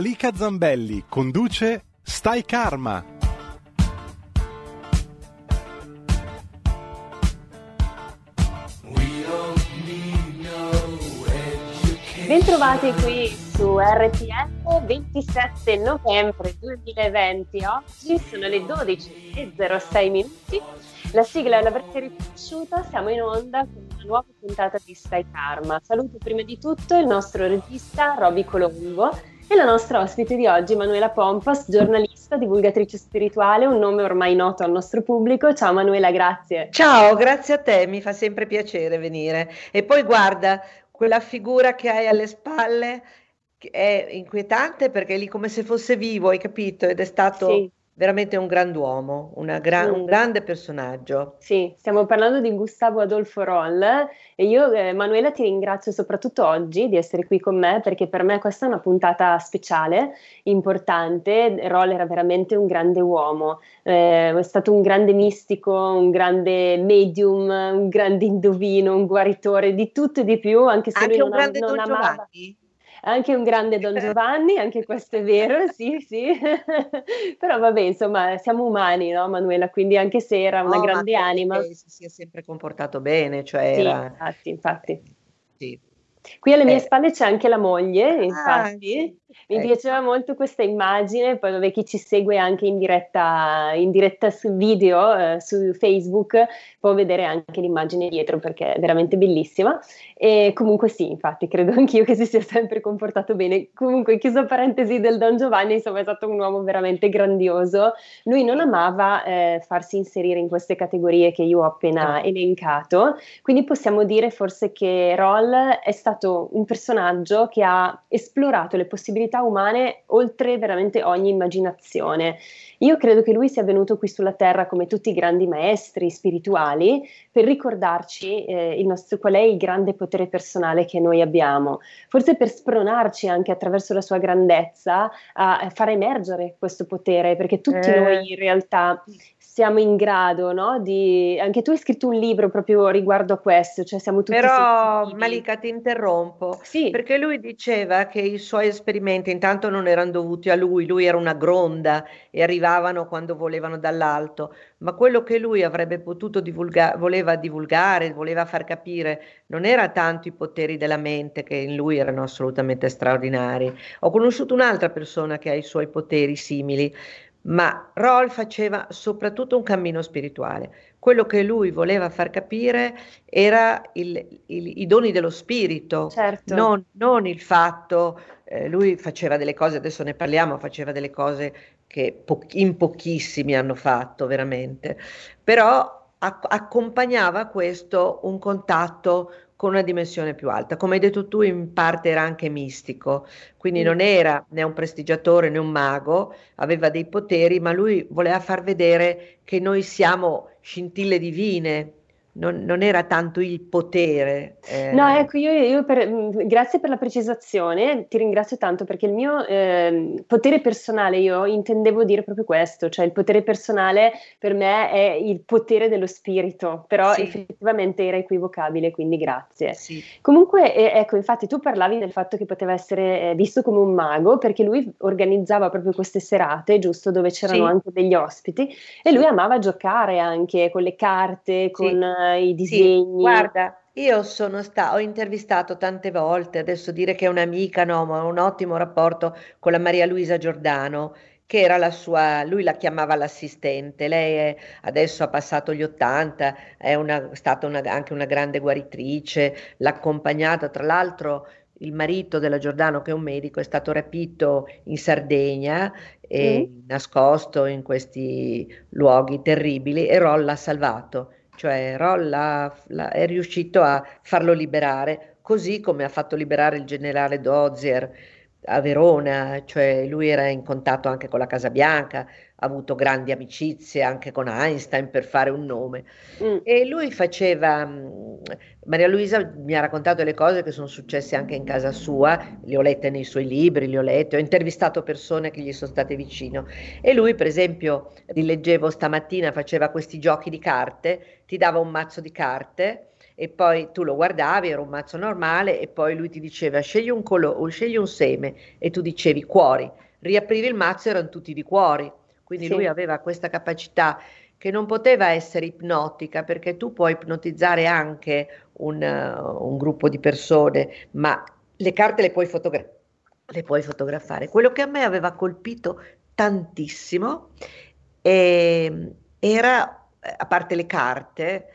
Malika Zambelli conduce Stai Karma. Bentrovati qui su RTL 27 novembre 2020. Oggi sono le 12.06 minuti. La sigla l'avrete riconosciuta, siamo in onda con una nuova puntata di Stai Karma. Saluto prima di tutto il nostro regista Roby Colombo e la nostra ospite di oggi, Manuela Pompas, giornalista, divulgatrice spirituale, un nome ormai noto al nostro pubblico. Ciao Manuela, grazie. Ciao, grazie a te, mi fa sempre piacere venire. E poi guarda, quella figura che hai alle spalle è inquietante perché è lì come se fosse vivo, hai capito? Ed è stato... Sì veramente un grand'uomo, gra- sì. un grande personaggio. Sì, stiamo parlando di Gustavo Adolfo Roll e io, eh, Manuela, ti ringrazio soprattutto oggi di essere qui con me perché per me questa è una puntata speciale, importante. Roll era veramente un grande uomo, eh, è stato un grande mistico, un grande medium, un grande indovino, un guaritore di tutto e di più, anche se anche lui un non, grande non Don amava. Giovanni anche un grande Don Giovanni, anche questo è vero, sì, sì. Però vabbè, insomma, siamo umani, no, Manuela? Quindi anche se era una no, grande anima. Si sia sempre comportato bene, cioè sì, era... infatti, infatti. Sì. Qui alle mie eh. spalle c'è anche la moglie, Ah, infatti. Mi ecco. piaceva molto questa immagine, poi vabbè, chi ci segue anche in diretta, in diretta su video eh, su Facebook può vedere anche l'immagine dietro perché è veramente bellissima. E comunque sì, infatti, credo anch'io che si sia sempre comportato bene. Comunque, chiusa parentesi del Don Giovanni, insomma, è stato un uomo veramente grandioso. Lui non amava eh, farsi inserire in queste categorie che io ho appena elencato, quindi possiamo dire forse che Roll è stato un personaggio che ha esplorato le possibilità umane oltre veramente ogni immaginazione. Io credo che lui sia venuto qui sulla Terra come tutti i grandi maestri spirituali per ricordarci eh, il nostro, qual è il grande potere personale che noi abbiamo, forse per spronarci anche attraverso la sua grandezza a far emergere questo potere, perché tutti Eh. noi in realtà siamo in grado, no? Di... Anche tu hai scritto un libro proprio riguardo a questo, cioè siamo tutti Però sensitivi. Malika ti interrompo Sì, perché lui diceva che i suoi esperimenti intanto non erano dovuti a lui, lui era una gronda e arrivavano quando volevano dall'alto, ma quello che lui avrebbe potuto divulgare, voleva divulgare, voleva far capire, non era tanto i poteri della mente che in lui erano assolutamente straordinari. Ho conosciuto un'altra persona che ha i suoi poteri simili, ma Roll faceva soprattutto un cammino spirituale. Quello che lui voleva far capire era il- il- i doni dello spirito, certo. non, non il fatto, eh, lui faceva delle cose, adesso ne parliamo, faceva delle cose che po- in pochissimi hanno fatto veramente, però acc- accompagnava questo un contatto con una dimensione più alta. Come hai detto tu, in parte era anche mistico, quindi Mm. non era né un prestigiatore né un mago, aveva dei poteri, ma lui voleva far vedere che noi siamo scintille divine, non, non era tanto il potere. eh, No, ecco, io, io per- mh, grazie per la precisazione, ti ringrazio tanto perché il mio ehm, potere personale, io intendevo dire proprio questo, cioè il potere personale per me è il potere dello spirito, però Sì. effettivamente era equivocabile, quindi grazie. sì. Comunque, eh, ecco, infatti tu parlavi del fatto che poteva essere eh, visto come un mago perché lui organizzava proprio queste serate, giusto, dove c'erano Sì. anche degli ospiti e lui amava giocare anche con le carte, con i Sì, disegni. guarda, io sono sta- ho intervistato tante volte, adesso dire che è un'amica, no, ma ho un ottimo rapporto con la Maria Luisa Giordano, che era la sua, lui la chiamava l'assistente, lei è- adesso ha passato gli 80, è una- stata una- anche una grande guaritrice, l'ha accompagnata, tra l'altro il marito della Giordano, che è un medico, è stato rapito in Sardegna e nascosto in questi luoghi terribili e Roll l'ha salvato. Cioè Roll ha, la, è riuscito a farlo liberare, così come ha fatto liberare il generale Dozier a Verona, cioè lui era in contatto anche con la Casa Bianca, ha avuto grandi amicizie anche con Einstein per fare un nome. Mm. E lui faceva, mm, Maria Luisa mi ha raccontato delle cose che sono successe anche in casa sua, le ho lette nei suoi libri, le ho lette, ho intervistato persone che gli sono state vicino. E lui, per esempio, rileggevo stamattina, faceva questi giochi di carte, ti dava un mazzo di carte e poi tu lo guardavi, era un mazzo normale e poi lui ti diceva scegli un colore, scegli un seme e tu dicevi cuori, riaprivi il mazzo erano tutti di cuori, quindi sì. lui aveva questa capacità che non poteva essere ipnotica perché tu puoi ipnotizzare anche un, uh, un gruppo di persone, ma le carte le puoi, fotogra- le puoi fotografare. Quello che a me aveva colpito tantissimo eh, era, a parte le carte,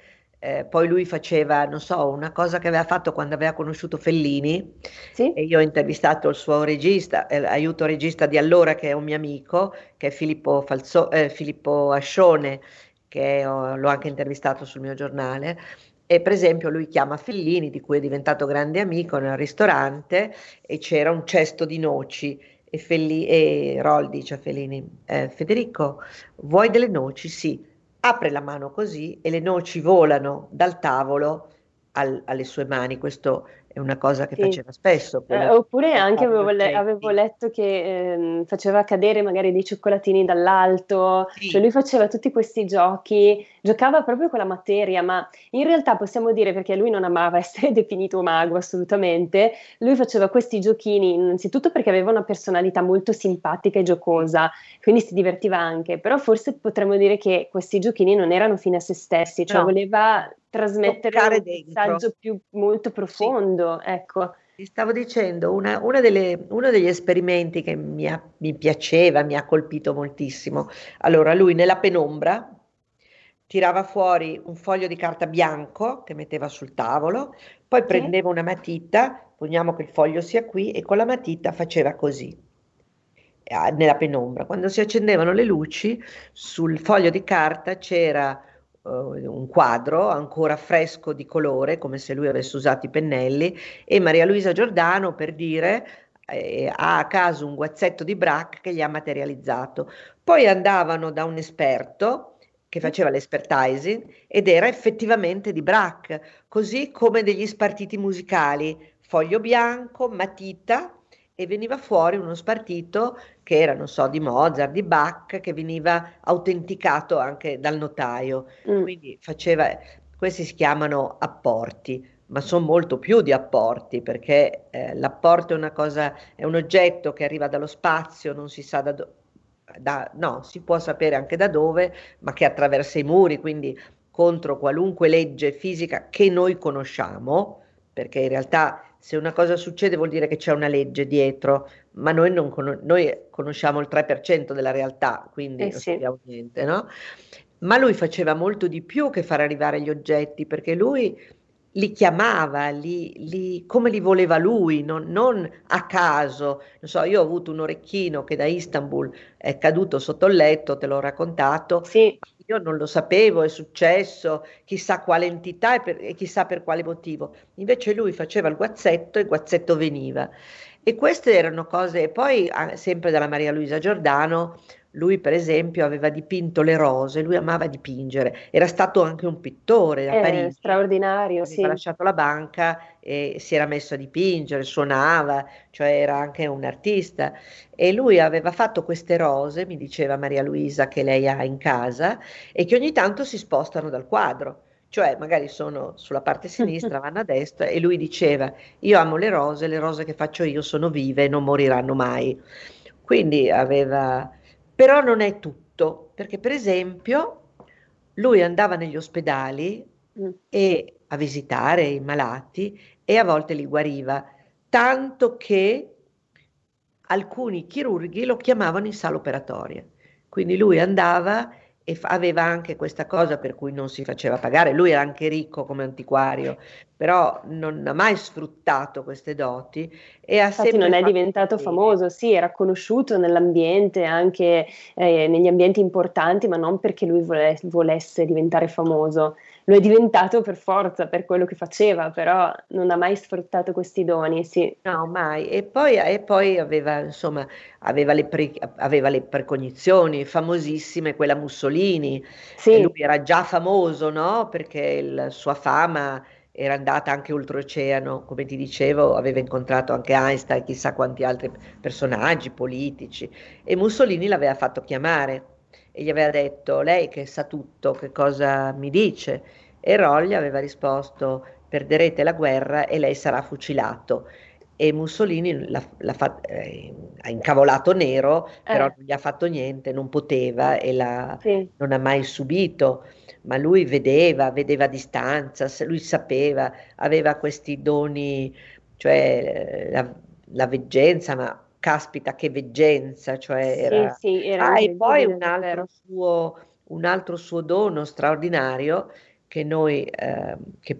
eh, poi lui faceva, non so, una cosa che aveva fatto quando aveva conosciuto Fellini sì? e io ho intervistato il suo regista, eh, aiuto regista di allora che è un mio amico, che è Filippo, Falso, eh, Filippo Ascione, che ho, l'ho anche intervistato sul mio giornale. E per esempio lui chiama Fellini, di cui è diventato grande amico, nel ristorante e c'era un cesto di noci e, Felli, e Roll dice a Fellini, eh, Federico, vuoi delle noci? Sì apre la mano così e le noci volano dal tavolo al, alle sue mani. Questo è una cosa che sì. faceva spesso. Eh, oppure anche avevo, le- avevo, letto che eh, faceva cadere magari dei cioccolatini dall'alto, sì. cioè lui faceva tutti questi giochi, giocava proprio con la materia, ma in realtà possiamo dire, perché lui non amava essere definito mago assolutamente, lui faceva questi giochini innanzitutto perché aveva una personalità molto simpatica e giocosa, quindi si divertiva anche, però forse potremmo dire che questi giochini non erano fine a se stessi, cioè no. voleva trasmettere un messaggio più, molto profondo, sì. ecco. Ti stavo dicendo, una, una delle, uno degli esperimenti che mi, ha, mi piaceva, mi ha colpito moltissimo. Allora, lui nella penombra tirava fuori un foglio di carta bianco che metteva sul tavolo, poi sì. prendeva una matita, poniamo che il foglio sia qui, e con la matita faceva così nella penombra. Quando si accendevano le luci, sul foglio di carta c'era uh, un quadro ancora fresco di colore, come se lui avesse usato i pennelli, e Maria Luisa Giordano, per dire, eh, ha a caso un guazzetto di Braque che gli ha materializzato. Poi andavano da un esperto che faceva l'expertising ed era effettivamente di Braque, così come degli spartiti musicali, foglio bianco, matita e veniva fuori uno spartito che era, non so, di Mozart, di Bach, che veniva autenticato anche dal notaio. Mm. Quindi faceva, questi si chiamano apporti, ma sono molto più di apporti, perché eh, l'apporto è una cosa, è un oggetto che arriva dallo spazio, non si sa da dove. No, si può sapere anche da dove, ma che attraversa i muri, quindi contro qualunque legge fisica che noi conosciamo, perché in realtà se una cosa succede vuol dire che c'è una legge dietro, ma noi, non con- noi conosciamo il 3% della realtà, quindi eh non sì. sappiamo niente, no? Ma lui faceva molto di più che far arrivare gli oggetti, perché lui li chiamava li, li, come li voleva lui, non, non, a caso. Non so, io ho avuto un orecchino che da Istanbul è caduto sotto il letto, te l'ho raccontato. Sì. Io non lo sapevo, è successo, chissà quale entità e, per, e chissà per quale motivo. Invece lui faceva il guazzetto e il guazzetto veniva. E queste erano cose, poi sempre dalla Maria Luisa Giordano, lui, per esempio, aveva dipinto le rose, lui amava dipingere, era stato anche un pittore a eh, Parigi. Straordinario, aveva sì. lasciato la banca e si era messo a dipingere, suonava, cioè era anche un artista. E lui aveva fatto queste rose, mi diceva Maria Luisa, che lei ha in casa e che ogni tanto si spostano dal quadro cioè magari sono sulla parte sinistra, vanno a destra e lui diceva io amo le rose, le rose che faccio io sono vive e non moriranno mai. Quindi aveva però non è tutto, perché per esempio lui andava negli ospedali mm. e a visitare i malati e a volte li guariva, tanto che alcuni chirurghi lo chiamavano in sala operatoria. Quindi lui andava e aveva anche questa cosa per cui non si faceva pagare. Lui era anche ricco come antiquario, però non ha mai sfruttato queste doti e ha Infatti non è diventato famoso, sì, era conosciuto nell'ambiente, anche eh, negli ambienti importanti, ma non perché lui vole- volesse diventare famoso. Lo è diventato per forza, per quello che faceva, però non ha mai sfruttato questi doni, sì. No, mai. E poi, e poi aveva, insomma, aveva le, pre, aveva le precognizioni famosissime, quella Mussolini. Sì. Lui era già famoso, no? Perché la sua fama era andata anche oltreoceano, come ti dicevo, aveva incontrato anche Einstein, chissà quanti altri personaggi politici, e Mussolini l'aveva fatto chiamare e gli aveva detto, lei che sa tutto, che cosa mi dice? E Roll gli aveva risposto, perderete la guerra e lei sarà fucilato. E Mussolini l'ha, l'ha fat, eh, ha incavolato nero, però eh. non gli ha fatto niente, non poteva e sì. non ha mai subito ma lui vedeva, vedeva a distanza, lui sapeva, aveva questi doni, cioè la, la veggenza, ma caspita che veggenza, cioè era... Sì, sì, era ah, e poi un altro, suo, un altro, suo, dono straordinario che noi, eh, che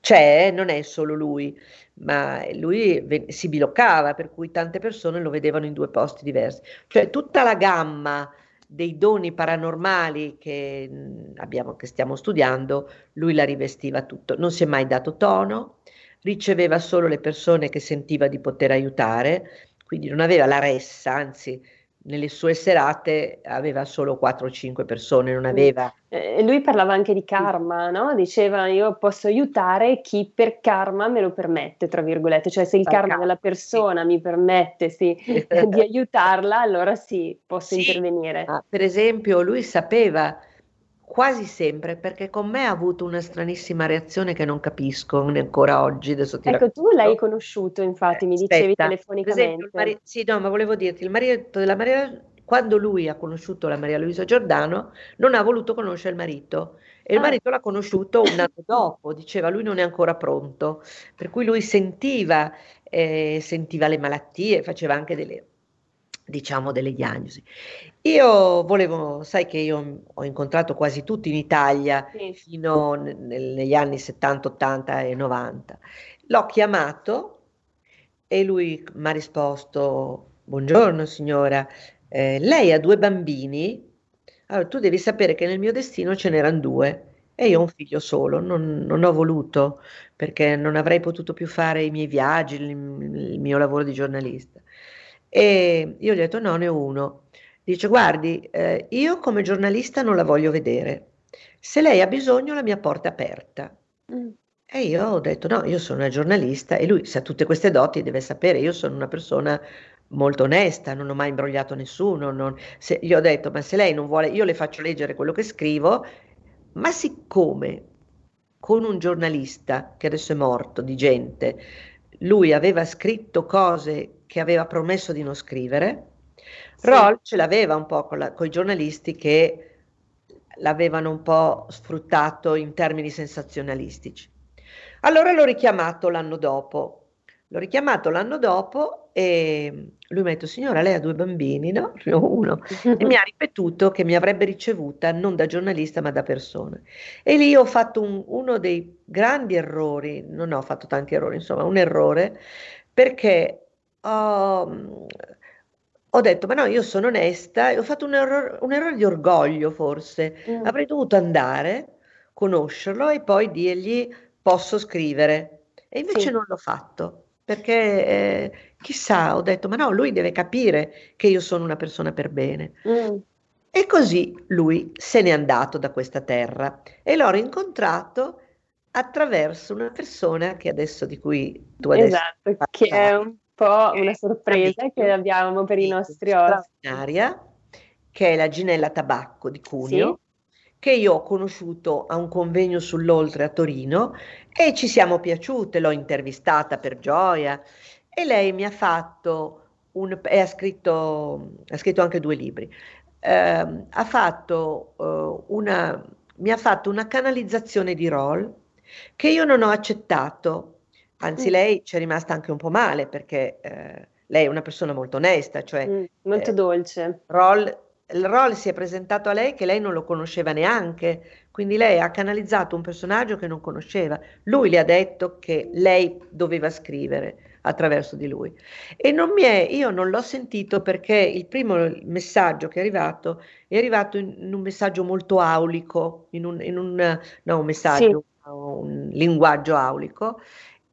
c'è, non è solo lui, ma lui si biloccava, per cui tante persone lo vedevano in due posti diversi. Cioè tutta la gamma dei doni paranormali che, abbiamo, che stiamo studiando, lui la rivestiva tutto. Non si è mai dato tono, riceveva solo le persone che sentiva di poter aiutare, quindi non aveva la ressa, anzi nelle sue serate aveva solo 4-5 persone, non aveva... Eh, lui parlava anche di karma, no? Diceva io posso aiutare chi per karma me lo permette, tra virgolette, cioè se il karma della persona sì. mi permette sì, di aiutarla, allora sì, posso sì. intervenire. Ah, per esempio lui sapeva quasi sempre, perché con me ha avuto una stranissima reazione che non capisco ancora oggi. Adesso ti ecco, racconto. tu l'hai conosciuto, infatti, mi Aspetta, dicevi telefonicamente. Esempio, mari- sì, no, ma volevo dirti, il marito della Maria, quando lui ha conosciuto la Maria Luisa Giordano, non ha voluto conoscere il marito. E il ah. marito l'ha conosciuto un anno dopo, diceva lui non è ancora pronto, per cui lui sentiva, eh, sentiva le malattie, faceva anche delle, diciamo, delle diagnosi. Io volevo, sai che io ho incontrato quasi tutti in Italia sì. fino ne, negli anni 70, 80 e 90. L'ho chiamato e lui mi ha risposto, buongiorno signora, eh, lei ha due bambini, allora tu devi sapere che nel mio destino ce n'erano due e io ho un figlio solo, non, non ho voluto perché non avrei potuto più fare i miei viaggi, il, il mio lavoro di giornalista. E io gli ho detto no, ne ho uno. Dice guardi, eh, io come giornalista non la voglio vedere. Se lei ha bisogno la mia porta è aperta. Mm. E io ho detto no, io sono una giornalista e lui sa tutte queste doti, deve sapere, io sono una persona molto onesta, non ho mai imbrogliato nessuno. Non, se, gli ho detto ma se lei non vuole, io le faccio leggere quello che scrivo, ma siccome con un giornalista che adesso è morto di gente, lui aveva scritto cose che aveva promesso di non scrivere. Sì. Roll ce l'aveva un po' con, con i giornalisti che l'avevano un po' sfruttato in termini sensazionalistici. Allora l'ho richiamato l'anno dopo. L'ho richiamato l'anno dopo e lui mi ha detto, signora, lei ha due bambini, no? Ne ho uno. E mi ha ripetuto che mi avrebbe ricevuta non da giornalista ma da persona. E lì ho fatto un, uno dei grandi errori, non ho fatto tanti errori, insomma, un errore, perché ho, ho detto, ma no, io sono onesta, e ho fatto un errore, un errore di orgoglio forse, mm. avrei dovuto andare, conoscerlo e poi dirgli posso scrivere. E invece sì. non l'ho fatto, perché eh, chissà, ho detto, ma no, lui deve capire che io sono una persona per bene. Mm. E così lui se n'è andato da questa terra e l'ho rincontrato attraverso una persona che adesso di cui tu adesso esatto, che è un po' una sorpresa che abbiamo per i nostri ospiti. Che è la Ginella Tabacco di Cuneo, sì. che io ho conosciuto a un convegno sull'Oltre a Torino e ci siamo piaciute, l'ho intervistata per gioia e lei mi ha fatto un, e ha scritto, ha scritto anche due libri, eh, ha fatto uh, una, mi ha fatto una canalizzazione di role che io non ho accettato Anzi, mm. lei ci è rimasta anche un po' male perché eh, lei è una persona molto onesta, cioè mm, molto eh, dolce. Roll, il Roll si è presentato a lei che lei non lo conosceva neanche, quindi lei ha canalizzato un personaggio che non conosceva. Lui le ha detto che lei doveva scrivere. attraverso di lui. E non mi è, io non l'ho sentito perché il primo messaggio che è arrivato è arrivato in, in un messaggio molto aulico, in un, in un, no, un messaggio, sì. un linguaggio aulico.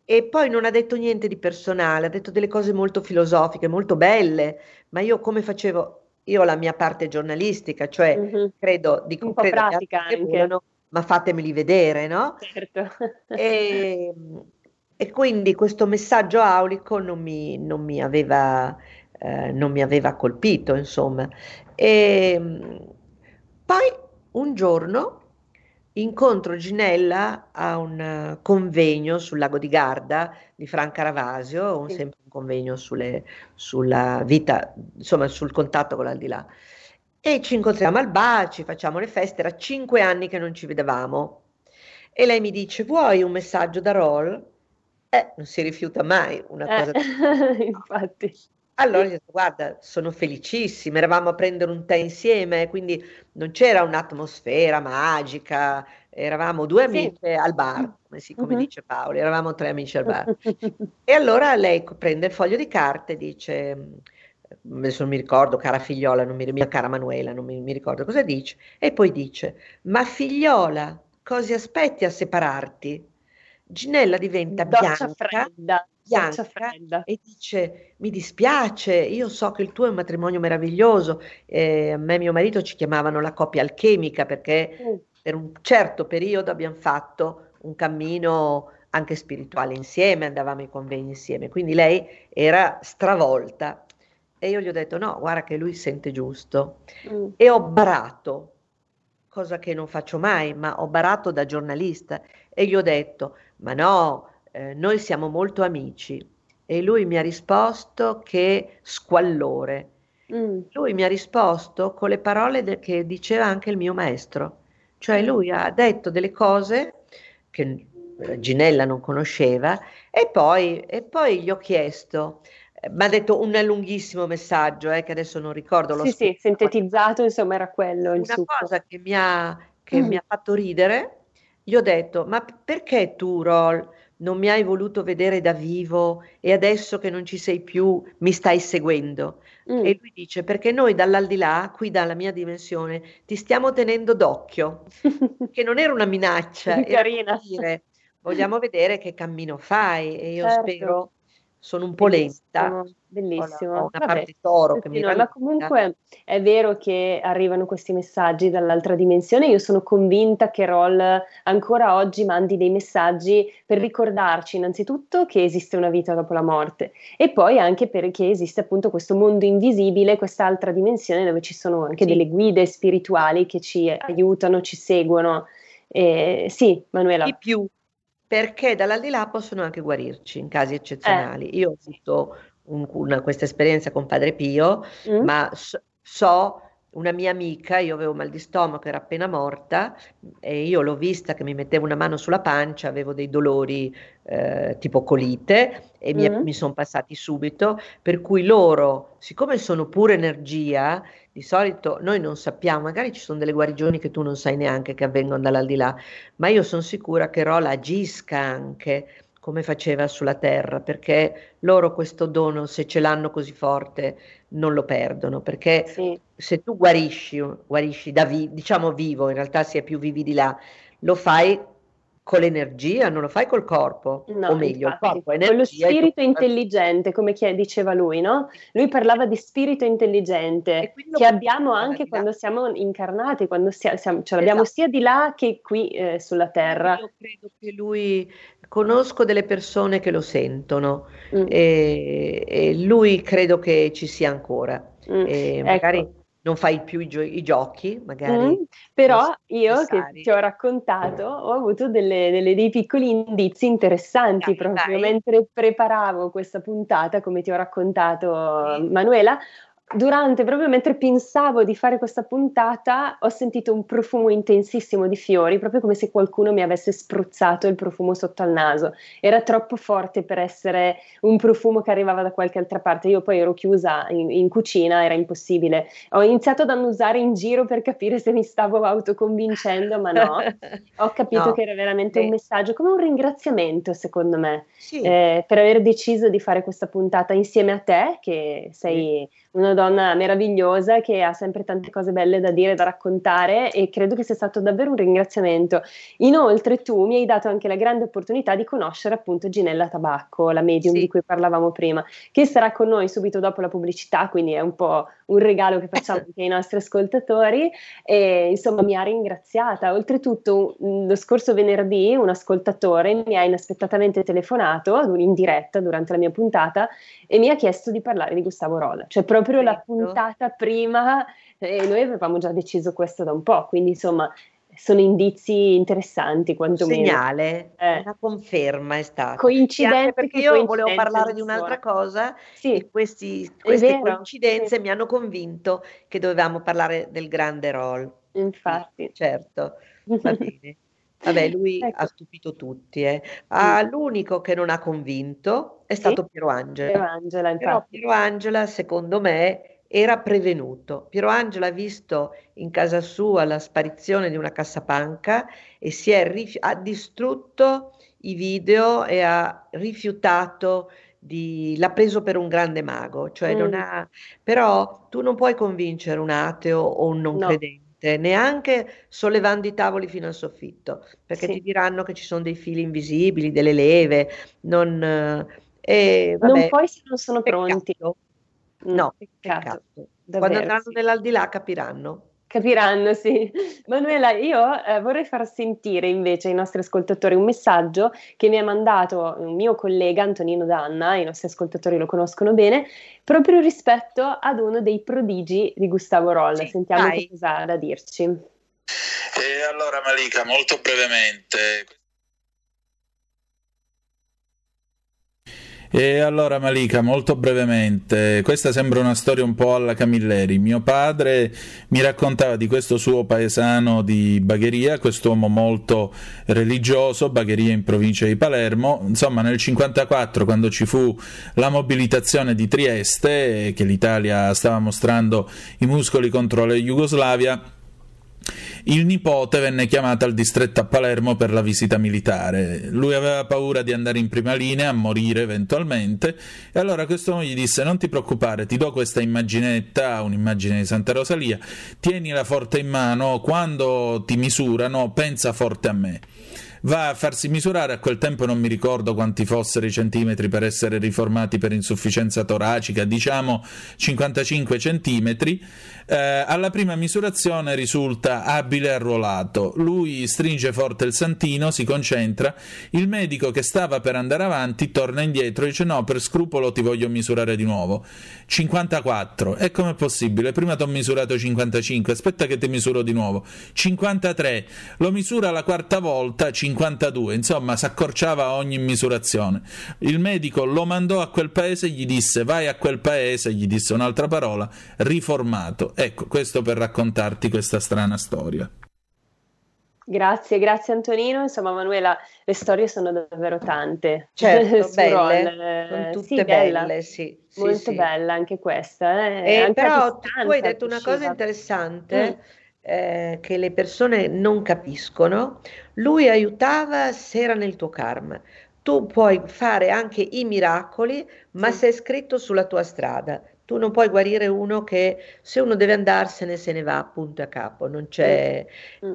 E poi non ha detto niente di personale, ha detto delle cose molto filosofiche, molto belle, ma io come facevo, io ho la mia parte giornalistica, cioè mm-hmm. credo, dico, un credo pratica anche. Volano, ma fatemeli vedere, no? Certo. E, e quindi questo messaggio aulico non mi, non mi, aveva, eh, non mi aveva colpito, insomma. E poi un giorno incontro Ginella a un convegno sul lago di Garda di Franca Ravasio, un, sì. sempre un convegno sulle, sulla vita, insomma sul contatto con l'aldilà. E ci incontriamo al bar, ci facciamo le feste, era cinque anni che non ci vedevamo. E lei mi dice, vuoi un messaggio da Roll? Eh, non si rifiuta mai una cosa. Eh, infatti. Allora gli ho detto, guarda, sono felicissima, eravamo a prendere un tè insieme, quindi non c'era un'atmosfera magica, eravamo due amiche sì. al bar, come, si, come uh-huh. dice Paolo, eravamo tre amici al bar. e allora lei prende il foglio di carte e dice, adesso non mi ricordo, cara figliola, non mi, mia cara Manuela, non mi, mi ricordo cosa dice, e poi dice, ma figliola, cosa aspetti a separarti? Ginella diventa bianca, fredda, bianca fredda. e dice mi dispiace, io so che il tuo è un matrimonio meraviglioso, eh, a me e mio marito ci chiamavano la coppia alchemica perché mm. per un certo periodo abbiamo fatto un cammino anche spirituale insieme, andavamo ai convegni insieme, quindi lei era stravolta e io gli ho detto no, guarda che lui sente giusto mm. e ho barato, cosa che non faccio mai, ma ho barato da giornalista e gli ho detto ma no, eh, noi siamo molto amici. E lui mi ha risposto che squallore. Mm. Lui mi ha risposto con le parole de- che diceva anche il mio maestro. Cioè mm. lui ha detto delle cose che Ginella non conosceva e poi, e poi gli ho chiesto, eh, mi ha detto un lunghissimo messaggio eh, che adesso non ricordo. Sì, sì, sintetizzato, insomma era quello Una cosa che mi ha, che mm. mi ha fatto ridere gli ho detto, ma perché tu, Rol, non mi hai voluto vedere da vivo e adesso che non ci sei più mi stai seguendo? Mm. E lui dice, perché noi dall'aldilà, qui dalla mia dimensione, ti stiamo tenendo d'occhio, che non era una minaccia, era dire, vogliamo vedere che cammino fai e io certo. spero sono un po' lenta. Bellissimo. Ho una Vabbè, parte toro che mi no, Ma comunque è vero che arrivano questi messaggi dall'altra dimensione. Io sono convinta che Roll ancora oggi mandi dei messaggi per ricordarci innanzitutto che esiste una vita dopo la morte e poi anche perché esiste appunto questo mondo invisibile, quest'altra dimensione dove ci sono anche sì. delle guide spirituali che ci aiutano, ci seguono. Eh, sì, Manuela. Di più, perché dall'aldilà possono anche guarirci in casi eccezionali. Eh. Io ho avuto un, una, questa esperienza con Padre Pio, mm. ma so, so, una mia amica, io avevo mal di stomaco, era appena morta e io l'ho vista che mi metteva una mano sulla pancia, avevo dei dolori eh, tipo colite e mm. mi, mi sono passati subito, per cui loro, siccome sono pure energia, di solito noi non sappiamo, magari ci sono delle guarigioni che tu non sai neanche che avvengono dall'aldilà, ma io sono sicura che Rola agisca anche come faceva sulla terra, perché loro questo dono, se ce l'hanno così forte, non lo perdono, perché sì. se tu guarisci, guarisci da vi- diciamo vivo, in realtà si è più vivi di là, lo fai con l'energia, non lo fai col corpo, no, o meglio, infatti, il corpo è energia. Con lo spirito intelligente, come diceva lui, no? Lui parlava di spirito intelligente che abbiamo anche quando siamo incarnati, quando siamo, siamo, ce l'abbiamo esatto. sia di là che qui eh, sulla terra. Io credo che lui, conosco delle persone che lo sentono mm. e, e, lui credo che ci sia ancora. Mm. E magari ecco non fai più i, gio- i giochi, magari. Mm, però io che ti ho raccontato ho avuto delle, delle, dei piccoli indizi interessanti dai, proprio dai. mentre preparavo questa puntata, come ti ho raccontato sì. Manuela, durante, proprio mentre pensavo di fare questa puntata, ho sentito un profumo intensissimo di fiori, proprio come se qualcuno mi avesse spruzzato il profumo sotto al naso. Era troppo forte per essere un profumo che arrivava da qualche altra parte. Io poi ero chiusa in, in cucina, era impossibile. Ho iniziato ad annusare in giro per capire se mi stavo autoconvincendo, ma no. Ho capito no. che era veramente un messaggio, come un ringraziamento, secondo me, sì. eh, per aver deciso di fare questa puntata insieme a te, che sei sì una donna meravigliosa che ha sempre tante cose belle da dire, da raccontare e credo che sia stato davvero un ringraziamento. Inoltre tu mi hai dato anche la grande opportunità di conoscere appunto Ginella Tabacco, la medium sì. di cui parlavamo prima, che sarà con noi subito dopo la pubblicità, quindi è un po' un regalo che facciamo anche ai nostri ascoltatori e insomma mi ha ringraziata. Oltretutto lo scorso venerdì un ascoltatore mi ha inaspettatamente telefonato in diretta durante la mia puntata e mi ha chiesto di parlare di Gustavo Rolla, cioè proprio la puntata prima e noi avevamo già deciso questo da un po', quindi insomma sono indizi interessanti quantomeno. Un segnale, eh. una conferma è stata. Coincidenze perché io volevo parlare di un'altra cosa sì. e questi, queste coincidenze sì. mi hanno convinto che dovevamo parlare del grande roll. Infatti. Certo, va bene. Vabbè, lui ecco. ha stupito tutti. Eh. Ah, l'unico che non ha convinto è stato? Piero Angela. Piero Angela, infatti. Però Piero Angela, secondo me, era prevenuto. Piero Angela ha visto in casa sua la sparizione di una cassapanca e si è rifi- ha distrutto i video e ha rifiutato di, l'ha preso per un grande mago, cioè mm. non ha, però tu non puoi convincere un ateo o un non no. credente niente, neanche sollevando i tavoli fino al soffitto, perché sì. ti diranno che ci sono dei fili invisibili, delle leve, non, eh, vabbè, non puoi se non sono peccato. pronti. No, peccato. peccato. Davvero, Quando andranno sì. nell'aldilà capiranno. Capiranno, sì. Manuela, io eh, vorrei far sentire invece ai nostri ascoltatori un messaggio che mi ha mandato un mio collega Antonino Danna, i nostri ascoltatori lo conoscono bene, proprio rispetto ad uno dei prodigi di Gustavo Roll. Sì, Sentiamo che cosa ha da dirci. E allora Malika, molto brevemente, E allora Malika, molto brevemente, questa sembra una storia un po' alla Camilleri. Mio padre mi raccontava di questo suo paesano di Bagheria, quest'uomo molto religioso, Bagheria in provincia di Palermo. Insomma, nel 1954, quando ci fu la mobilitazione di Trieste, che l'Italia stava mostrando i muscoli contro la Jugoslavia, il nipote venne chiamato al distretto a Palermo per la visita militare. Lui aveva paura di andare in prima linea, a morire eventualmente, e allora quest'uomo gli disse: Non ti preoccupare, ti do questa immaginetta, un'immagine di Santa Rosalia, tienila forte in mano, quando ti misurano, pensa forte a me va a farsi misurare, a quel tempo non mi ricordo quanti fossero i centimetri per essere riformati per insufficienza toracica, diciamo 55 centimetri, eh, alla prima misurazione risulta abile e arruolato, lui stringe forte il santino, si concentra, il medico che stava per andare avanti torna indietro e dice no, per scrupolo ti voglio misurare di nuovo, 54, e com'è possibile? Prima ti ho misurato 55, aspetta che ti misuro di nuovo, 53, lo misura la quarta volta, 50 52, insomma si accorciava ogni misurazione. Il medico lo mandò a quel paese e gli disse vai a quel paese, gli disse un'altra parola, riformato. Ecco, questo per raccontarti questa strana storia. Grazie, grazie Antonino. Insomma, Manuela, le storie sono davvero tante. Certo, belle, sono tutte sì, belle, bella. sì. Molto sì, bella anche questa. Eh. Eh, però tu hai detto una cosa interessante. Mm eh, che le persone non capiscono, lui aiutava se era nel tuo karma. Tu puoi fare anche i miracoli, ma sì. se è scritto sulla tua strada. Tu non puoi guarire uno che se uno deve andarsene se ne va punto a capo, non c'è... Mm.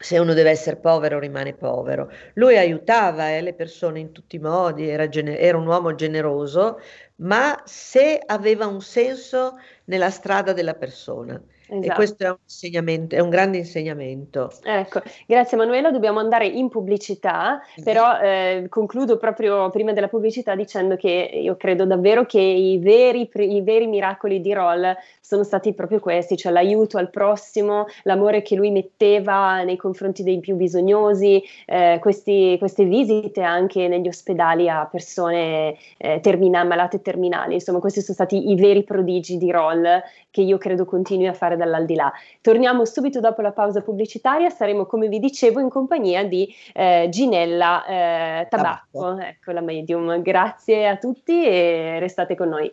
Se uno deve essere povero rimane povero. Lui aiutava eh, le persone in tutti i modi, era, gener- era un uomo generoso, ma se aveva un senso nella strada della persona Esatto. E questo è un, insegnamento, è un grande insegnamento. Ecco, grazie Emanuela, dobbiamo andare in pubblicità, però eh, concludo proprio prima della pubblicità dicendo che io credo davvero che i veri, i veri miracoli di Roll sono stati proprio questi, cioè l'aiuto al prossimo, l'amore che lui metteva nei confronti dei più bisognosi, eh, questi, queste visite anche negli ospedali a persone eh, termina, malate terminali, insomma questi sono stati i veri prodigi di Roll che io credo continui a fare dall'aldilà. Torniamo subito dopo la pausa pubblicitaria, saremo come vi dicevo in compagnia di eh, Ginella eh, Tabacco, ecco la medium. Grazie a tutti e restate con noi.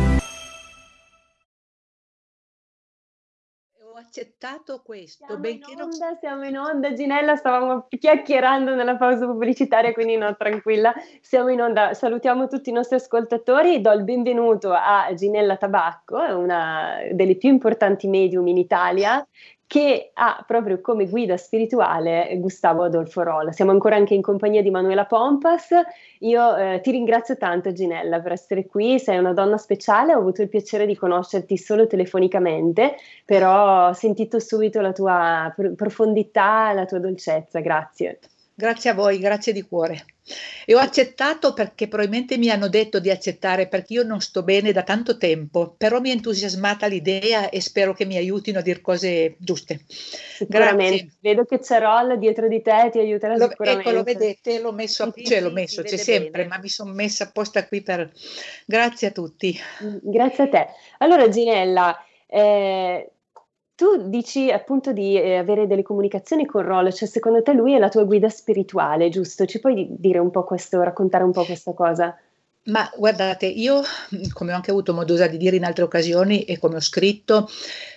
Accettato questo. Siamo in onda, non... siamo in onda, Ginella, stavamo chiacchierando nella pausa pubblicitaria, quindi no, tranquilla, siamo in onda. Salutiamo tutti i nostri ascoltatori, do il benvenuto a Ginella Tabacco, una delle più importanti medium in Italia, che ha proprio come guida spirituale Gustavo Adolfo Rolla. Siamo ancora anche in compagnia di Manuela Pompas. Io eh, ti ringrazio tanto Ginella per essere qui, sei una donna speciale, ho avuto il piacere di conoscerti solo telefonicamente, però ho sentito subito la tua profondità, la tua dolcezza, grazie. Grazie a voi, grazie di cuore. E ho accettato perché probabilmente mi hanno detto di accettare perché io non sto bene da tanto tempo, però mi è entusiasmata l'idea e spero che mi aiutino a dire cose giuste. Sicuramente. Grazie. Vedo che c'è Roll dietro di te, ti aiuterà lo, sicuramente. Ecco, lo vedete, l'ho messo, a, cioè l'ho messo, c'è sempre, bene. ma mi sono messa apposta qui per... Grazie a tutti. Grazie a te. Allora Ginella, eh, tu dici appunto di eh, avere delle comunicazioni con Roll, cioè secondo te lui è la tua guida spirituale, giusto? Ci puoi dire un po' questo, raccontare un po' questa cosa? Ma guardate, io, come ho anche avuto modo di dire in altre occasioni e come ho scritto,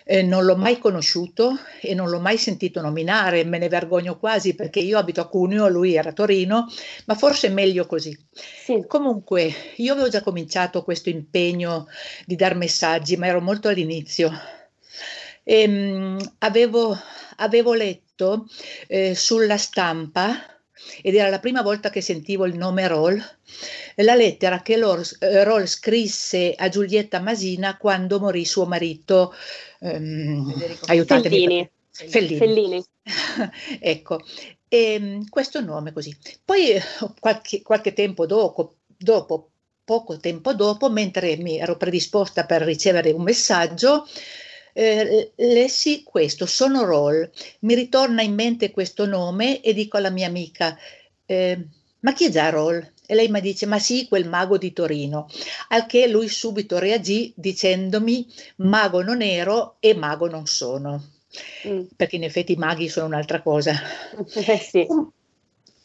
eh, non l'ho mai conosciuto e non l'ho mai sentito nominare, me ne vergogno quasi perché io abito a Cuneo, lui era a Torino, ma forse è meglio così. Sì. Comunque, io avevo già cominciato questo impegno di dar messaggi, ma ero molto all'inizio ehm, avevo, avevo, letto eh, sulla stampa ed era la prima volta che sentivo il nome Roll, la lettera che eh, Roll scrisse a Giulietta Masina quando morì suo marito, ehm, aiutatemi. Fellini. Fellini. Fellini. ecco, e, ehm, questo nome così. Poi qualche, qualche tempo dopo, dopo, poco tempo dopo, mentre mi ero predisposta per ricevere un messaggio, eh, lessi questo, sono Roll, mi ritorna in mente questo nome e dico alla mia amica, eh, ma chi è già Roll? E lei mi dice, ma sì, quel mago di Torino. Al che lui subito reagì dicendomi, mago non ero e mago non sono. Mm. Perché in effetti i maghi sono un'altra cosa. Eh sì.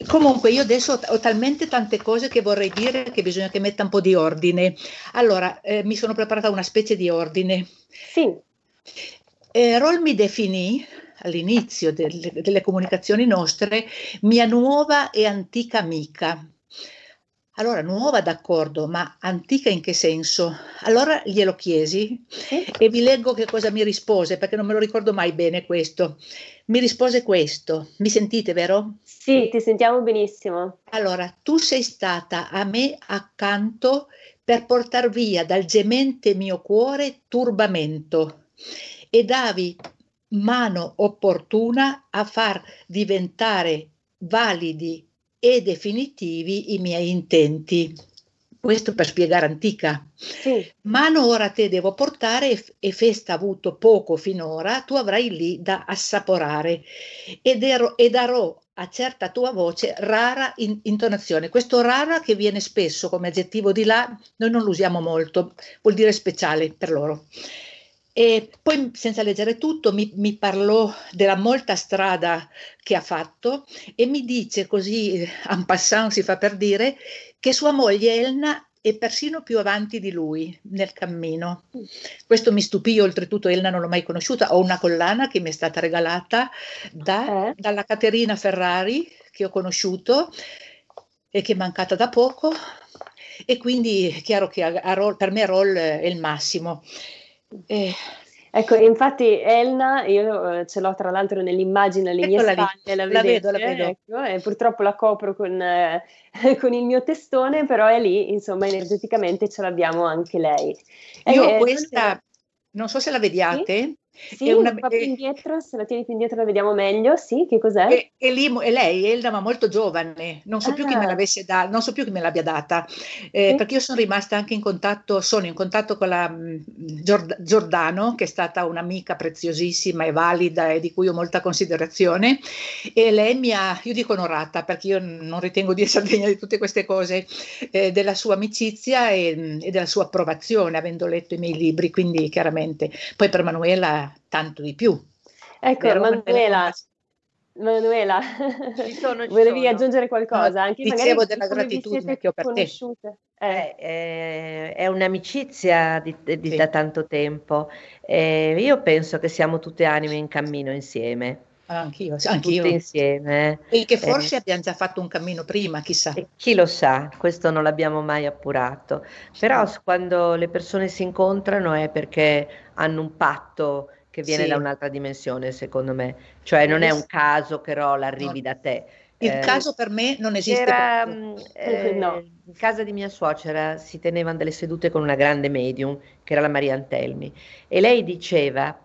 Comunque io adesso ho talmente tante cose che vorrei dire che bisogna che metta un po' di ordine. Allora, eh, mi sono preparata una specie di ordine. Sì. Eh, Roll mi definì all'inizio del, delle comunicazioni nostre mia nuova e antica amica. Allora, nuova d'accordo, ma antica in che senso? Allora glielo chiesi e vi leggo che cosa mi rispose, perché non me lo ricordo mai bene questo. Mi rispose questo. Mi sentite, vero? Sì, ti sentiamo benissimo. Allora, tu sei stata a me accanto per portar via dal gemente mio cuore turbamento e davi mano opportuna a far diventare validi e definitivi i miei intenti. Questo per spiegare antica. Sì. Mano ora te devo portare e, festa avuto poco finora, tu avrai lì da assaporare ed, ero, e darò a certa tua voce rara in, intonazione. Questo rara che viene spesso come aggettivo di là, noi non lo usiamo molto, vuol dire speciale per loro. E poi, senza leggere tutto, mi, mi, parlò della molta strada che ha fatto e mi dice così, en passant si fa per dire, che sua moglie Elna è persino più avanti di lui nel cammino. Questo mi stupì, oltretutto Elna non l'ho mai conosciuta, ho una collana che mi è stata regalata da, eh. dalla Caterina Ferrari, che ho conosciuto e che è mancata da poco, e quindi è chiaro che a, a per me Roll è il massimo. Eh, ecco, infatti Elna, io eh, ce l'ho tra l'altro nell'immagine alle mie spalle, la, la vedete, vedo, la vedo. ecco, e purtroppo la copro con, eh, con il mio testone, però è lì, insomma, energeticamente ce l'abbiamo anche lei. Io Eh, questa, non so se la vediate, Sì, è una- un po' più indietro, se la tieni più indietro la vediamo meglio, sì, che cos'è? E, e lì, e lei, Elda, ma molto giovane, non so più chi me Ah. l'avesse da- non so più chi me l'abbia data, eh, Sì. perché io sono rimasta anche in contatto, sono in contatto con la mh, Giord- Giordano, che è stata un'amica preziosissima e valida e di cui ho molta considerazione, e lei mi ha, io dico onorata, perché io non ritengo di essere degna di tutte queste cose, eh, della sua amicizia e, e della sua approvazione, avendo letto i miei libri, quindi chiaramente. Poi per Manuela tanto di più. Ecco, Vero, Manuela, Manuela, Ci sono, ci volevi sono. aggiungere qualcosa? Anche dicevo della gratitudine che ho per te. conosciute. Eh, Eh, eh, è un'amicizia di- di- Sì. da tanto tempo. Eh, io penso che siamo tutte anime in cammino insieme, Anch'io, tutte anch'io. insieme. E che Eh, forse abbiamo già fatto un cammino prima, chissà. E chi lo sa, questo non l'abbiamo mai appurato, però quando le persone si incontrano è perché hanno un patto che viene Sì. da un'altra dimensione, secondo me, cioè non è un caso che Rola arrivi No. da te. Il Eh, caso per me non esiste Era, mm, eh, No. In casa di mia suocera si tenevano delle sedute con una grande medium, che era la Maria Antelmi, e lei diceva,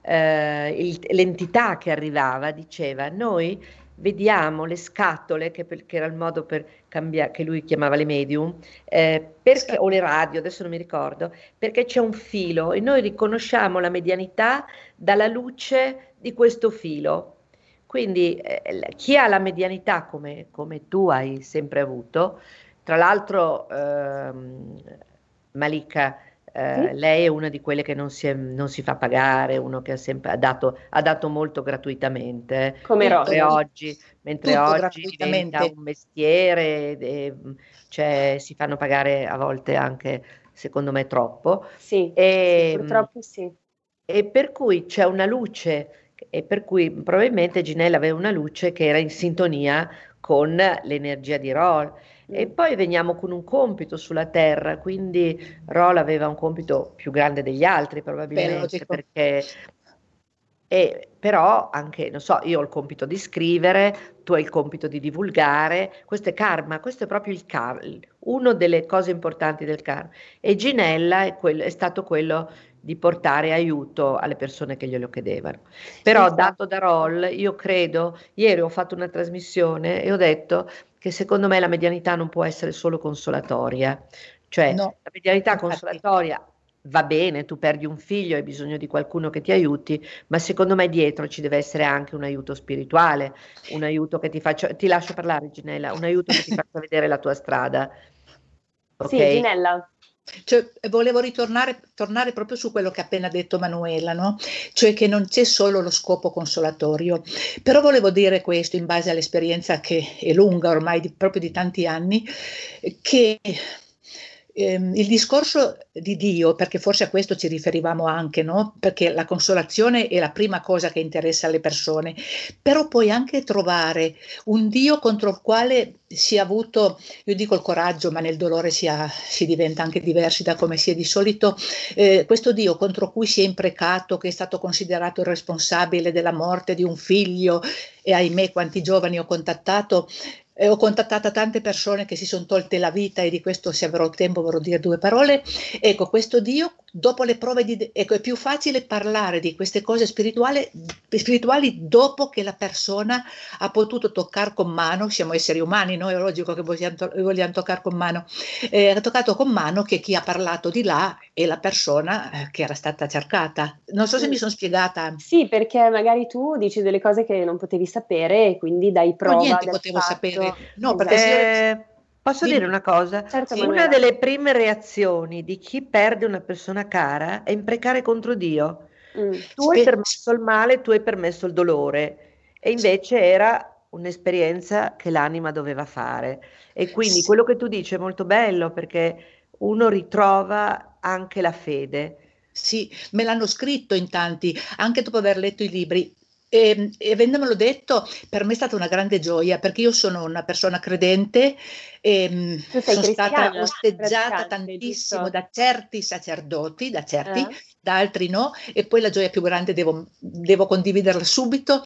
eh, il- l'entità che arrivava diceva, noi vediamo le scatole, che, per- che era il modo per cambiare, che lui chiamava le medium, eh, perché, o le radio, adesso non mi ricordo, perché c'è un filo e noi riconosciamo la medianità dalla luce di questo filo. Quindi eh, chi ha la medianità come, come tu hai sempre avuto, tra l'altro ehm, Malika, eh, Sì. lei è una di quelle che non si, è- non si fa pagare, uno che ha sempre ha dato, ha dato molto gratuitamente. come Mentre Rosa. oggi, mentre Tutto oggi diventa un mestiere, e, cioè, si fanno pagare a volte anche, secondo me, troppo. Sì, E, sì, purtroppo sì. e per cui c'è una luce, e per cui probabilmente Ginella aveva una luce che era in sintonia con l'energia di Roll. E Mm. poi veniamo con un compito sulla Terra, quindi Roll aveva un compito più grande degli altri probabilmente, perché e però anche, non so, io ho il compito di scrivere, tu hai il compito di divulgare, questo è karma, questo è proprio il karma, una delle cose importanti del karma. E Ginella è, quello- è stato quello di portare aiuto alle persone che glielo chiedevano. Però dato da Roll, io credo, ieri ho fatto una trasmissione e ho detto che secondo me la medianità non può essere solo consolatoria, cioè No, la medianità consolatoria va bene, tu perdi un figlio, hai bisogno di qualcuno che ti aiuti, ma secondo me dietro ci deve essere anche un aiuto spirituale, un aiuto che ti faccia, ti lascio parlare Ginella, un aiuto che ti faccia vedere la tua strada. Ok? Sì, Ginella. Cioè, volevo ritornare tornare proprio su quello che ha appena detto Manuela, no? cioè che non c'è solo lo scopo consolatorio, però volevo dire questo in base all'esperienza che è lunga ormai di, proprio di tanti anni, che ehm, il discorso di Dio, perché forse a questo ci riferivamo anche, no? perché la consolazione è la prima cosa che interessa alle persone, però puoi anche trovare un Dio contro il quale si è avuto, io dico il coraggio, ma nel dolore si, ha, si diventa anche diversi da come si è di solito, eh, questo Dio contro cui si è imprecato, che è stato considerato il responsabile della morte di un figlio, e ahimè quanti giovani ho contattato, eh, ho contattato tante persone che si sono tolte la vita e di questo se avrò tempo vorrò dire due parole. Ecco, questo Dio, dopo le prove di... Ecco, è più facile parlare di queste cose spirituali, spirituali dopo che la persona ha potuto toccare con mano, siamo esseri umani, no? è logico che vogliamo, to- vogliamo toccare con mano, eh, ha toccato con mano che chi ha parlato di là è la persona eh, che era stata cercata. Non so se mi sono spiegata. Sì, perché magari tu dici delle cose che non potevi sapere e quindi dai prova. No, niente potevo fatto. sapere. No, perché se- posso Dimmi. dire una cosa? Certo, Una Manuela. delle prime reazioni di chi perde una persona cara è imprecare contro Dio. Mm. Tu hai permesso il male, tu hai permesso il dolore. E invece era un'esperienza che l'anima doveva fare. E quindi Sì. quello che tu dici è molto bello perché uno ritrova anche la fede. Sì, me l'hanno scritto in tanti, anche dopo aver letto i libri. E, e avendomelo detto, per me è stata una grande gioia perché io sono una persona credente e sei sono stata osteggiata tantissimo giusto? da certi sacerdoti, da certi, Eh? da altri no, e poi la gioia più grande devo, devo condividerla subito.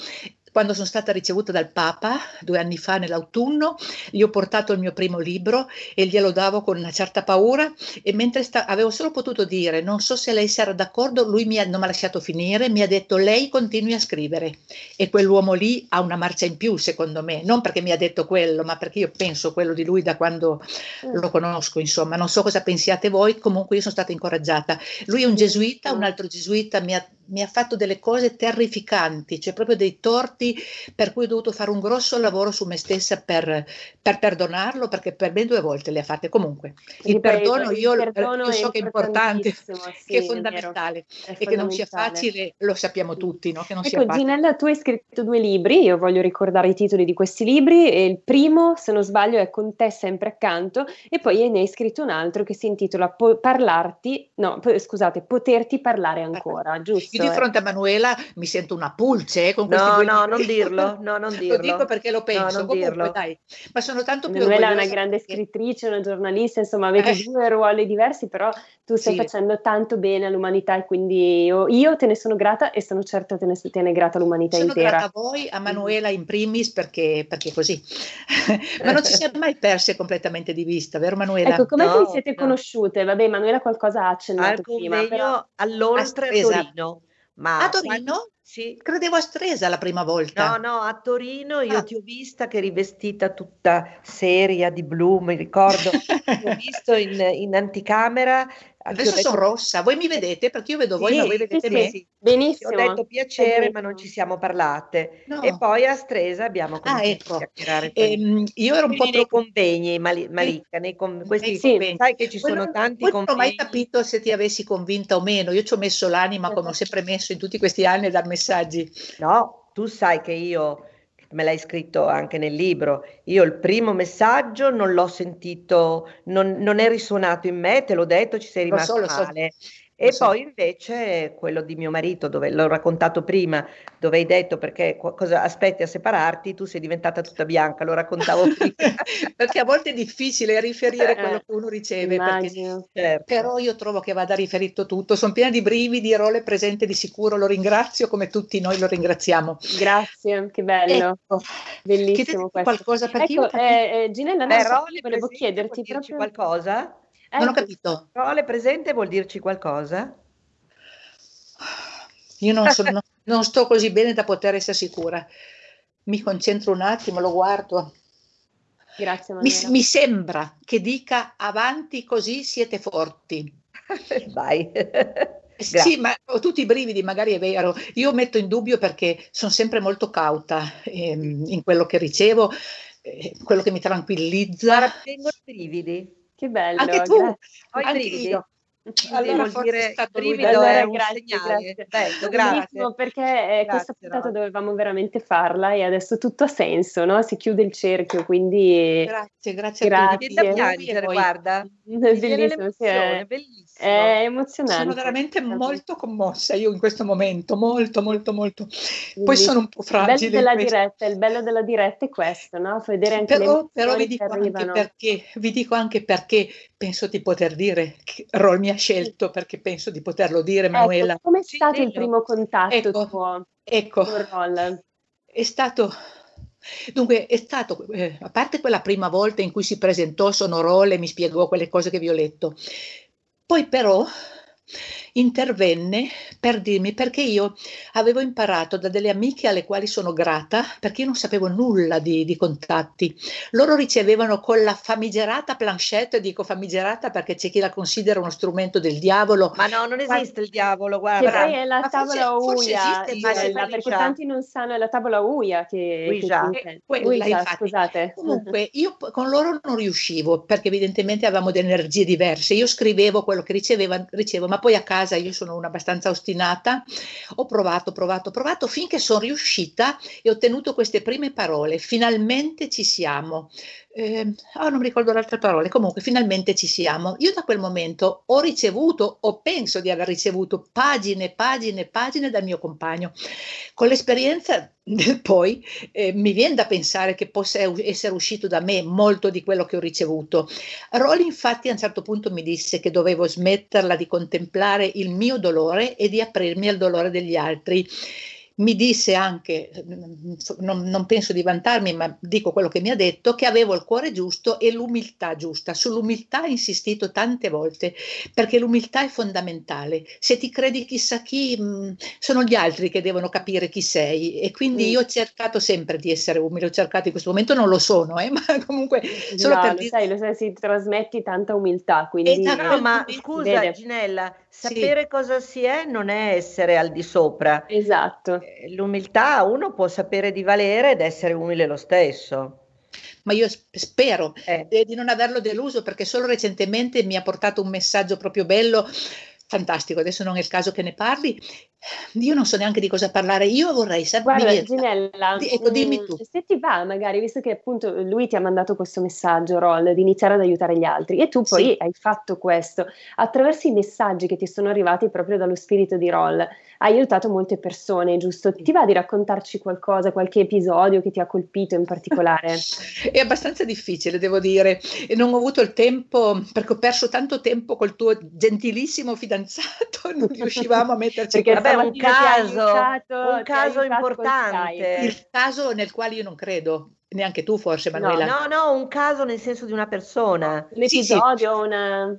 Quando sono stata ricevuta dal Papa due anni fa nell'autunno, gli ho portato il mio primo libro e glielo davo con una certa paura e mentre sta- avevo solo potuto dire non so se lei sarà d'accordo, lui mi ha, non mi ha lasciato finire, mi ha detto lei continui a scrivere e quell'uomo lì ha una marcia in più secondo me, non perché mi ha detto quello, ma perché io penso quello di lui da quando Mm. lo conosco, insomma, non so cosa pensiate voi, comunque io sono stata incoraggiata. Lui è un gesuita, un altro gesuita mi ha, mi ha fatto delle cose terrificanti, cioè proprio dei torti per cui ho dovuto fare un grosso lavoro su me stessa per, per perdonarlo, perché per ben due volte le ha fatte comunque. Il Ripeto, perdono il io, perdono io so che è importante, sì, che è fondamentale è e che non sia facile, lo sappiamo tutti, no? che non sia Ecco, facile. Ginella, tu hai scritto due libri, io voglio ricordare i titoli di questi libri, e il primo, se non sbaglio, è Con te sempre accanto, e poi ne hai scritto un altro che si intitola Po- Parlarti, no, scusate, Poterti parlare ancora, giusto? Io di eh? fronte a Manuela mi sento una pulce eh, con questi No, due no, non dirlo, no, non Lo dirlo. dico perché lo No, penso. non Comunque, dirlo. dai, ma sono tanto più Emanuela è una grande perché- scrittrice, una giornalista, insomma avete Eh. due ruoli diversi, però tu stai Sì. facendo tanto bene all'umanità e quindi io, io te ne sono grata e sono certa te ne, te ne grata l'umanità Sono intera. grata a voi, a Manuela in primis, perché, perché è così. Ma non ci siamo mai perse completamente di vista, vero Manuela? Ecco, come No, vi siete no. conosciute? Vabbè, Manuela qualcosa ha Al accennato prima, convegno però... all'Oltre a. Torino. Ma A Torino? Sì. Credevo a Stresa la prima volta. No, no, a Torino io Ah. ti ho vista che eri vestita tutta seria di blu, mi ricordo. Ti ho visto in, in anticamera. ti Adesso detto- sono rossa, voi mi vedete perché io vedo voi, Sì, ma voi vedete sì, me? sì. Ti Benissimo. ho detto piacere, ma non ci siamo parlate. No. E poi a Stresa abbiamo cominciato ecco. a chiacchierare. con- Ehm, io ero un po' Quindi nei convegni, Mali- Malika, nei con- questi, convegni. sai che ci sono non- tanti poi non ho mai convegni. capito se ti avessi convinta o meno. Io ci ho messo l'anima, come ho sempre messo in tutti questi anni, a messaggi. No, tu sai che io, me l'hai scritto anche nel libro, io il primo messaggio non l'ho sentito, non, non è risuonato in me, te l'ho detto, ci sei Lo so, rimasto lo so. male. E so. poi invece quello di mio marito, dove l'ho raccontato prima, dove hai detto perché cosa aspetti a separarti, tu sei diventata tutta bianca, lo raccontavo prima. perché a volte è difficile riferire Eh, quello che uno riceve. perché-. Certo. Però io trovo che vada riferito tutto. Sono piena di brividi, Role presente di sicuro, lo ringrazio come tutti noi lo ringraziamo. Grazie, che bello. Ecco, Bellissimo questo. qualcosa perché io Ecco, capito- eh, eh, Ginella, non so, io le volevo chiederti proprio... qualcosa? Non ho capito. Role presente vuol dirci qualcosa? Io non, sono- non- sto così bene da poter essere sicura. Mi concentro un attimo, lo guardo. Grazie Mi, mi sembra che dica avanti così siete forti. Vai. Sì, ma ho tutti i brividi, magari è vero. Io metto in dubbio perché sono sempre molto cauta ehm, in quello che ricevo, eh, quello che mi tranquillizza. Guarda, vengono i brividi. Che bello. Anche tu, grazie. anche io. Allora, Allora vuol dire brivido da- è Allora, un grazie, segnale. grazie. Bello, grazie. perché eh, questa Grazie, puntata Rosa. dovevamo veramente farla e adesso tutto ha senso, no? Si chiude il cerchio, quindi Grazie, grazie a Grazie. tutti. Viene da a piangere, guarda. è bellissimo, sì, è, bellissimo. È emozionante. Sono veramente molto commossa io in questo momento, molto, molto, molto. Poi sono un po' Il bello fragile. della questo. diretta, il bello della diretta è questo, no? Vedere anche Però, però vi dico anche perché, vi dico anche perché penso di poter dire che Rol mi ha scelto, perché penso di poterlo dire, Manuela. Ecco, com'è Sì, stato il dillo. primo contatto Ecco. tuo Ecco, con Roll? è stato, dunque, è stato, eh, a parte quella prima volta in cui si presentò Sonorole e mi spiegò quelle cose che vi ho letto, poi però intervenne per dirmi perché io avevo imparato da delle amiche alle quali sono grata, perché io non sapevo nulla di, di contatti. Loro ricevevano con la famigerata planchette, dico famigerata perché c'è chi la considera uno strumento del diavolo. Ma no, non esiste il diavolo, Che guarda. poi è la Ma forse- tavola forse Uia, esiste, ma Gisella, se perché tanti non sanno, è la tavola Uia che, che si Eh, quella, infatti. scusate. Comunque, io con loro non riuscivo perché evidentemente avevamo delle energie diverse. Io scrivevo quello che riceveva, ricevo, ma poi a casa io sono una abbastanza ostinata. Ho provato, provato, provato finché sono riuscita e ho ottenuto queste prime parole. Finalmente ci siamo. Eh, oh, non mi ricordo le altre parole. Comunque, finalmente ci siamo. Io da quel momento ho ricevuto, o penso di aver ricevuto, pagine, pagine, pagine dal mio compagno. Con l'esperienza poi eh, mi viene da pensare che possa essere uscito da me molto di quello che ho ricevuto. Rolly infatti a un certo punto mi disse che dovevo smetterla di contemplare il mio dolore e di aprirmi al dolore degli altri. Mi disse anche, non, non penso di vantarmi, ma dico quello che mi ha detto, che avevo il cuore giusto e l'umiltà giusta. Sull'umiltà ha insistito tante volte, perché l'umiltà è fondamentale. Se ti credi chissà chi, mh, sono gli altri che devono capire chi sei. E quindi Mm. io ho cercato sempre di essere umile, ho cercato in questo momento non lo sono, eh, ma comunque solo no, per lo dire... sai, lo sai, si trasmetti tanta umiltà, quindi Esatto. No, ma scusa vede. Ginella, sapere cosa si è non è essere al di sopra. esatto. Eh, L'umiltà uno può sapere di valere ed essere umile lo stesso. Ma io sp- spero eh, di non averlo deluso perché solo recentemente mi ha portato un messaggio proprio bello, fantastico, adesso non è il caso che ne parli. Io non so neanche di cosa parlare, io vorrei sapere... Guarda, Ginella, Di- ecco, dimmi mm, tu. se ti va, magari, visto che appunto lui ti ha mandato questo messaggio, Roll, di iniziare ad aiutare gli altri, e tu poi Sì. hai fatto questo attraverso i messaggi che ti sono arrivati proprio dallo spirito di Roll, hai aiutato molte persone, giusto? Ti va di raccontarci qualcosa, qualche episodio che ti ha colpito in particolare? È abbastanza difficile, devo dire, e non ho avuto il tempo perché ho perso tanto tempo col tuo gentilissimo fidanzato, non riuscivamo a metterci Perché Vabbè, un caso, aiutato- un caso importante. Il caso nel quale io non credo, neanche tu forse Manuela. No, no, un caso nel senso di una persona. Un Sì, sì. episodio, una...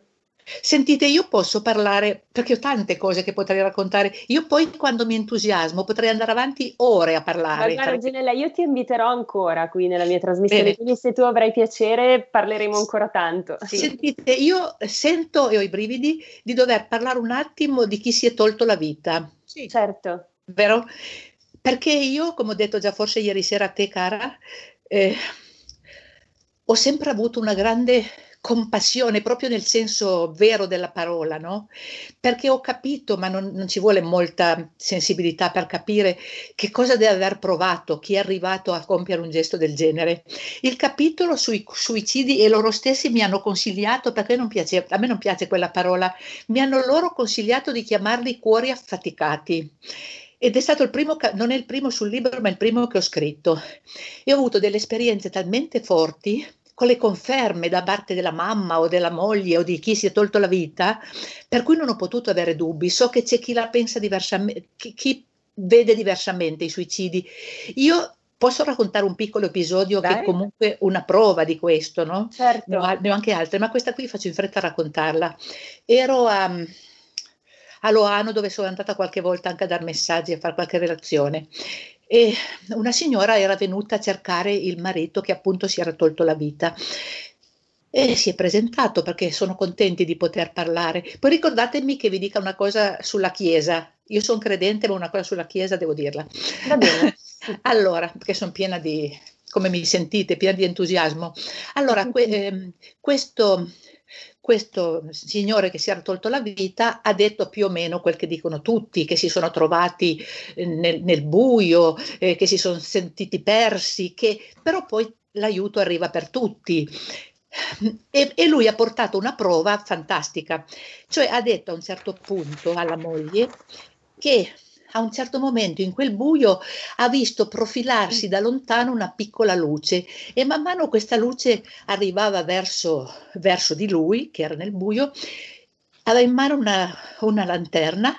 Sentite, io posso parlare perché ho tante cose che potrei raccontare. Io poi quando mi entusiasmo potrei andare avanti ore a parlare. guarda Ginella, io ti inviterò ancora qui nella mia trasmissione, Bene. quindi se tu avrai piacere parleremo ancora tanto. Sentite, io sento e ho i brividi di dover parlare un attimo di chi si è tolto la vita, Certo. vero? Perché io, come ho detto già forse ieri sera a te, cara, eh, ho sempre avuto una grande compassione, proprio nel senso vero della parola, no? Perché ho capito, ma non, non ci vuole molta sensibilità per capire che cosa deve aver provato chi è arrivato a compiere un gesto del genere. Il capitolo sui suicidi e loro stessi mi hanno consigliato, perché piace, a me non piace quella parola, mi hanno loro consigliato di chiamarli cuori affaticati. Ed è stato il primo, non è il primo sul libro, ma il primo che ho scritto. E ho avuto delle esperienze talmente forti con le conferme da parte della mamma o della moglie o di chi si è tolto la vita, per cui non ho potuto avere dubbi. So che c'è chi la pensa diversamente, chi, chi vede diversamente i suicidi. Io posso raccontare un piccolo episodio che Dai. è comunque una prova di questo, no? Certo. Ne ho, ne ho anche altre, ma questa qui faccio in fretta a raccontarla. Ero a, a Loano dove sono andata qualche volta anche a dar messaggi, a fare qualche relazione. E una signora era venuta a cercare il marito che appunto si era tolto la vita. E si è presentato perché sono contenti di poter parlare. Poi ricordatemi che vi dica una cosa sulla Chiesa. Io sono credente, ma una cosa sulla Chiesa devo dirla. Va bene. allora, perché sono piena di, come mi sentite, piena di entusiasmo. Allora, que- ehm, questo questo signore che si era tolto la vita ha detto più o meno quel che dicono tutti, che si sono trovati eh, nel, nel buio, eh, che si sono sentiti persi, che però poi l'aiuto arriva per tutti. E, e, lui ha portato una prova fantastica, cioè ha detto a un certo punto alla moglie che a un certo momento in quel buio ha visto profilarsi da lontano una piccola luce e man mano questa luce arrivava verso, verso di lui, che era nel buio, aveva in mano una, una, lanterna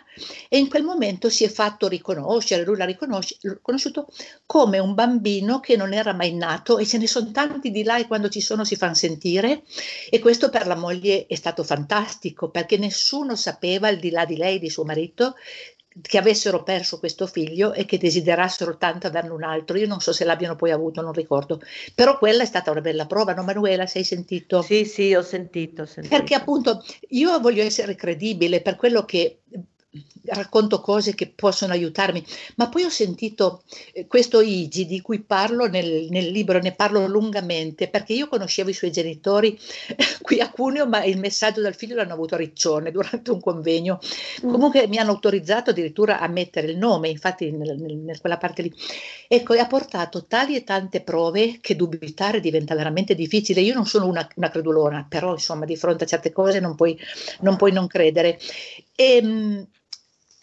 e in quel momento si è fatto riconoscere, lui l'ha riconosciuto come un bambino che non era mai nato e ce ne sono tanti di là e quando ci sono si fanno sentire e questo per la moglie è stato fantastico perché nessuno sapeva al di là di lei, di suo marito, che avessero perso questo figlio e che desiderassero tanto averne un altro. Io non so se l'abbiano poi avuto, non ricordo. Però quella è stata una bella prova, no Manuela? Se hai sentito? Sì, sì, ho sentito, ho sentito. Perché appunto io voglio essere credibile per quello che racconto cose che possono aiutarmi, ma poi ho sentito eh, questo Igi di cui parlo nel, nel, libro, ne parlo lungamente, perché io conoscevo i suoi genitori qui a Cuneo, ma il messaggio dal figlio l'hanno avuto a Riccione durante un convegno. Mm. Comunque mi hanno autorizzato addirittura a mettere il nome, infatti nel, quella parte lì. Ecco, e ha portato tali e tante prove che dubitare diventa veramente difficile. Io non sono una, una credulona, però insomma di fronte a certe cose non puoi non, puoi non credere. E, ehm,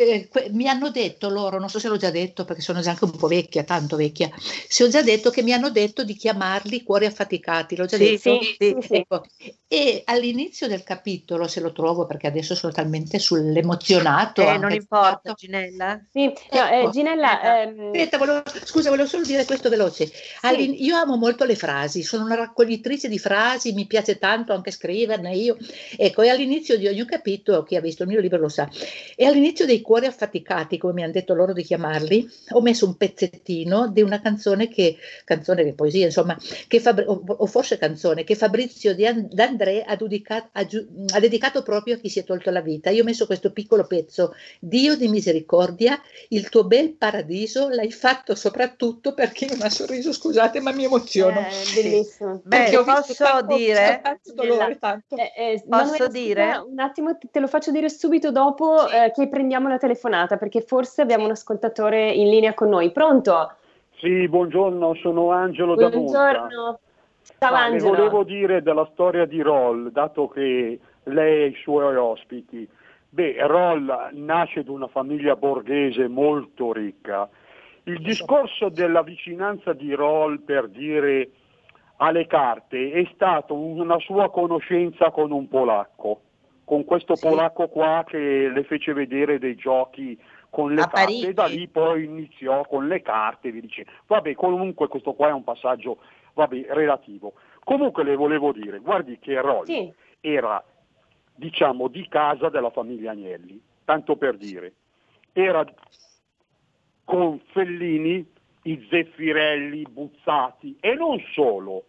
eh, que- mi hanno detto loro, non so se l'ho già detto perché sono già anche un po' vecchia, tanto vecchia, se ho già detto che mi hanno detto di chiamarli cuori affaticati, l'ho già sì, detto. Sì, sì, ecco. E all'inizio del capitolo, se lo trovo perché adesso sono talmente sull'emozionato. Eh, non importa, Ginella. Sì, no, eh, ecco. Ginella. Ehm... Aspetta, volevo, scusa, volevo solo dire questo veloce. io amo molto le frasi, sono una raccoglitrice di frasi, mi piace tanto anche scriverne io. Ecco, e all'inizio di ogni capitolo, chi ha visto il mio libro lo sa, e all'inizio dei cuori affaticati, come mi hanno detto loro di chiamarli, ho messo un pezzettino di una canzone che, canzone che poesia, insomma, che Fabri- o, o, forse canzone, che Fabrizio D'André ha, dedicato, ha, ha dedicato proprio a chi si è tolto la vita. Io ho messo questo piccolo pezzo, Dio di misericordia, il tuo bel paradiso l'hai fatto soprattutto per chi non ha sorriso, scusate, ma mi emoziono. Eh, bellissimo. Beh, posso dire, tanto dolore, tanto. Eh, eh, posso Manuela, dire? Un attimo, te lo faccio dire subito dopo sì. eh, che prendiamo la telefonata perché forse abbiamo un ascoltatore in linea con noi. Pronto? Sì, buongiorno, sono Angelo da Buongiorno. Ciao Ma Angelo. volevo dire della storia di Roll, dato che lei e i suoi ospiti. Beh, Roll nasce da una famiglia borghese molto ricca. Il discorso della vicinanza di Roll per dire alle carte è stato una sua conoscenza con un polacco con questo sì. polacco qua che le fece vedere dei giochi con le A carte Parigi. e da lì poi iniziò con le carte vi dice vabbè comunque questo qua è un passaggio vabbè, relativo comunque le volevo dire guardi che Rolli sì. era diciamo di casa della famiglia Agnelli tanto per dire era con Fellini i Zeffirelli Buzzati e non solo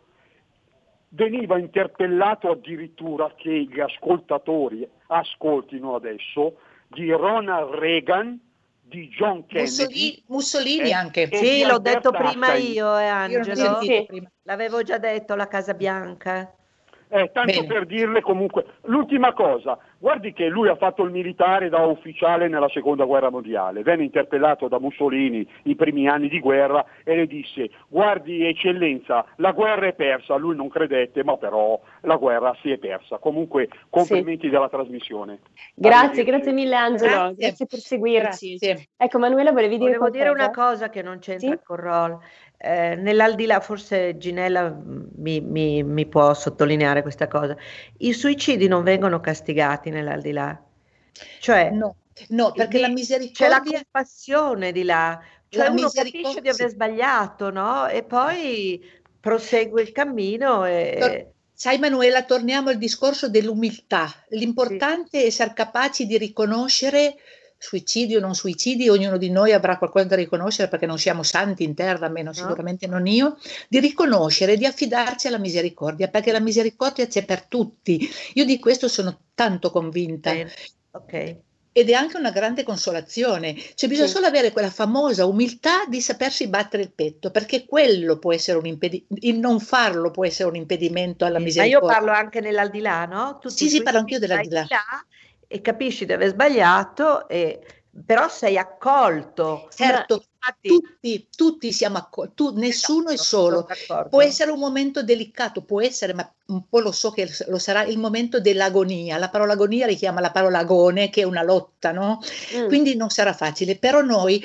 veniva interpellato addirittura che gli ascoltatori ascoltino adesso di Ronald Reagan, di John Kennedy. Mussolini, Mussolini e, anche. E sì, l'ho detto prima io, eh, Angelo. Io L'avevo già detto, la Casa Bianca. Eh, tanto Bene. per dirle comunque, l'ultima cosa, guardi che lui ha fatto il militare da ufficiale nella seconda guerra mondiale, venne interpellato da Mussolini i primi anni di guerra e le disse guardi eccellenza, la guerra è persa, lui non credette, ma però la guerra si è persa. Comunque complimenti sì. della trasmissione. Grazie, grazie mille Angelo, grazie, grazie per seguirci. Ecco Manuela volevi dire Volevo dire una cosa che non c'entra sì? con Roll. Eh, nell'aldilà, forse Ginella mi, mi, mi, può sottolineare questa cosa, i suicidi non vengono castigati nell'aldilà. Cioè, no, no perché la misericordia... C'è la compassione di là, cioè la uno capisce di aver sbagliato, no? E poi prosegue il cammino e... Tor- Sai Manuela, torniamo al discorso dell'umiltà. L'importante sì. è essere capaci di riconoscere suicidio o non suicidi, ognuno di noi avrà qualcosa da riconoscere perché non siamo santi in terra, almeno no. sicuramente non io, di riconoscere, di affidarci alla misericordia, perché la misericordia c'è per tutti. Io di questo sono tanto convinta. Eh, ok. ed è anche una grande consolazione. Cioè bisogna Sì. solo avere quella famosa umiltà di sapersi battere il petto, perché quello può essere un impedimento, il non farlo può essere un impedimento alla Ma io misericordia. parlo anche nell'aldilà, no? Tu Sì, sì, parlo anch'io dell'aldilà. E capisci di aver sbagliato, e, però sei accolto. Certo, Infatti- tutti, tutti siamo accolti, nessuno è Esatto, solo. sono d'accordo. Può essere un momento delicato, può essere, ma un po' lo so che lo sarà il momento dell'agonia. La parola agonia richiama la parola agone, che è una lotta, no? Mm. Quindi non sarà facile, però noi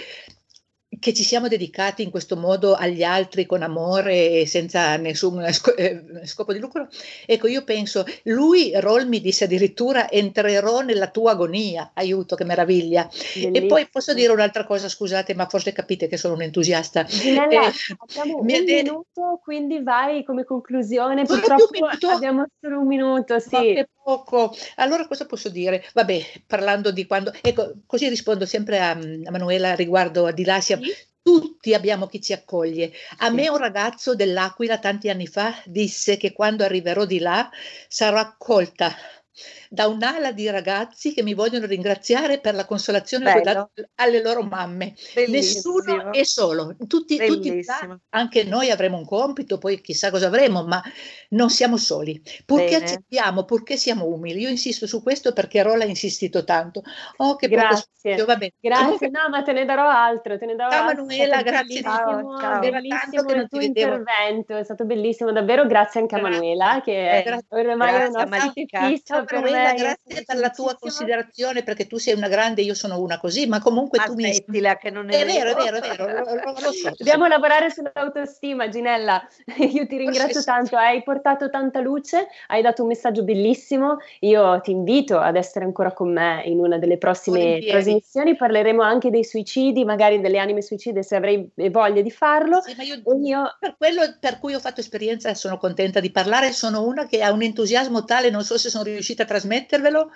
che ci siamo dedicati in questo modo agli altri con amore e senza nessun eh, scopo di lucro, ecco io penso, lui, Roll mi disse addirittura entrerò nella tua agonia, aiuto, che meraviglia. E poi Bellissimo. posso dire un'altra cosa, scusate, ma forse capite che sono un entusiasta. Ginella, Eh, abbiamo un mi ha de- minuto, quindi vai come conclusione. Purtroppo un abbiamo solo un minuto, sì. poco. Allora cosa posso dire? Vabbè, parlando di quando... Ecco, così rispondo sempre a, a Manuela riguardo a Di là, siamo- Tutti abbiamo chi ci accoglie. A me un ragazzo dell'Aquila tanti anni fa disse che quando arriverò di là sarò accolta da un'ala di ragazzi che mi vogliono ringraziare per la consolazione che ho dato alle loro mamme. Bellissimo. Nessuno è solo, tutti, tutti là, anche noi avremo un compito, poi chissà cosa avremo, ma non siamo soli. Purché Bene. accettiamo, purché siamo umili. Io insisto su questo perché Rola ha insistito tanto. Oh, che Grazie. va bene. Grazie, Comunque, no, ma te ne darò altro, te ne darò Ciao, altro. È Manuela, grazie Ciao, ciao. Bellissimo il tuo intervento, è stato bellissimo, davvero grazie anche a. Manuela che Eh, è ormai è grazie, una Malika. fissa Ciao per me. Io grazie per la tua considerazione perché tu sei una grande, io sono una così, ma comunque Ma tu mi... che non è È vero, è vero. è vero, lo, so. Dobbiamo lavorare sull'autostima, Ginella. Io ti ringrazio tanto, hai portato tanta luce, hai dato un messaggio bellissimo. Io ti invito ad essere ancora con me in una delle prossime Volentieri. trasmissioni. Parleremo anche dei suicidi, magari delle anime suicide se avrei voglia di farlo. Sì, io, io per quello per cui ho fatto esperienza sono contenta di parlare, sono una che ha un entusiasmo tale, non so se sono riuscita a trasmettervelo,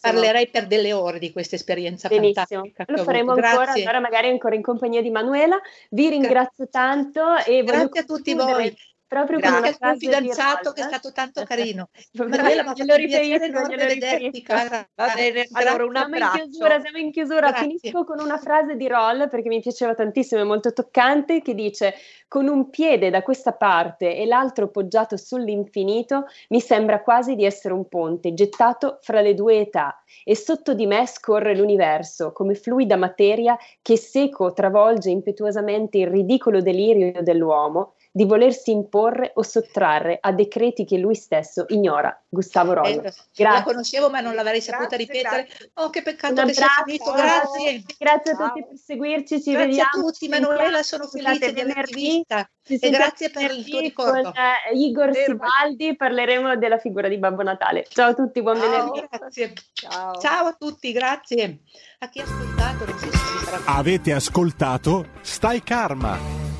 parlerei per delle ore di questa esperienza Benissimo, fantastica. lo faremo ancora, allora magari ancora in compagnia di Manuela. Vi ringrazio tanto e Grazie a tutti voi. Proprio con una Grazie frase di fidanzato che è stato tanto carino. Mi ha glielo un riferisco, glielo riferisco. Va bene, allora un siamo in chiusura, siamo in chiusura. Grazie. Finisco con una frase di Roll perché mi piaceva tantissimo, è molto toccante, che dice: Con un piede da questa parte e l'altro poggiato sull'infinito, mi sembra quasi di essere un ponte gettato fra le due età, e sotto di me scorre l'universo come fluida materia che seco travolge impetuosamente il ridicolo delirio dell'uomo di volersi imporre o sottrarre a decreti che lui stesso ignora. Gustavo Roll. Eh, La Grazie. conoscevo ma non l'avrei saputa Grazie, ripetere. grazie. Oh, che Un peccato che sia finito. Grazie. Grazie a Ciao. tutti per seguirci, ci Grazie vediamo. a tutti, Manuela, sono felice di averti vista. E grazie per il tuo ricordo. Con eh, Igor Fermati. Sibaldi parleremo della figura di Babbo Natale. Ciao a tutti, buon Ciao. venerdì. Grazie. Ciao. Ciao a tutti, gracie. A chi ha ascoltato, farà Avete ascoltato Stai Karma.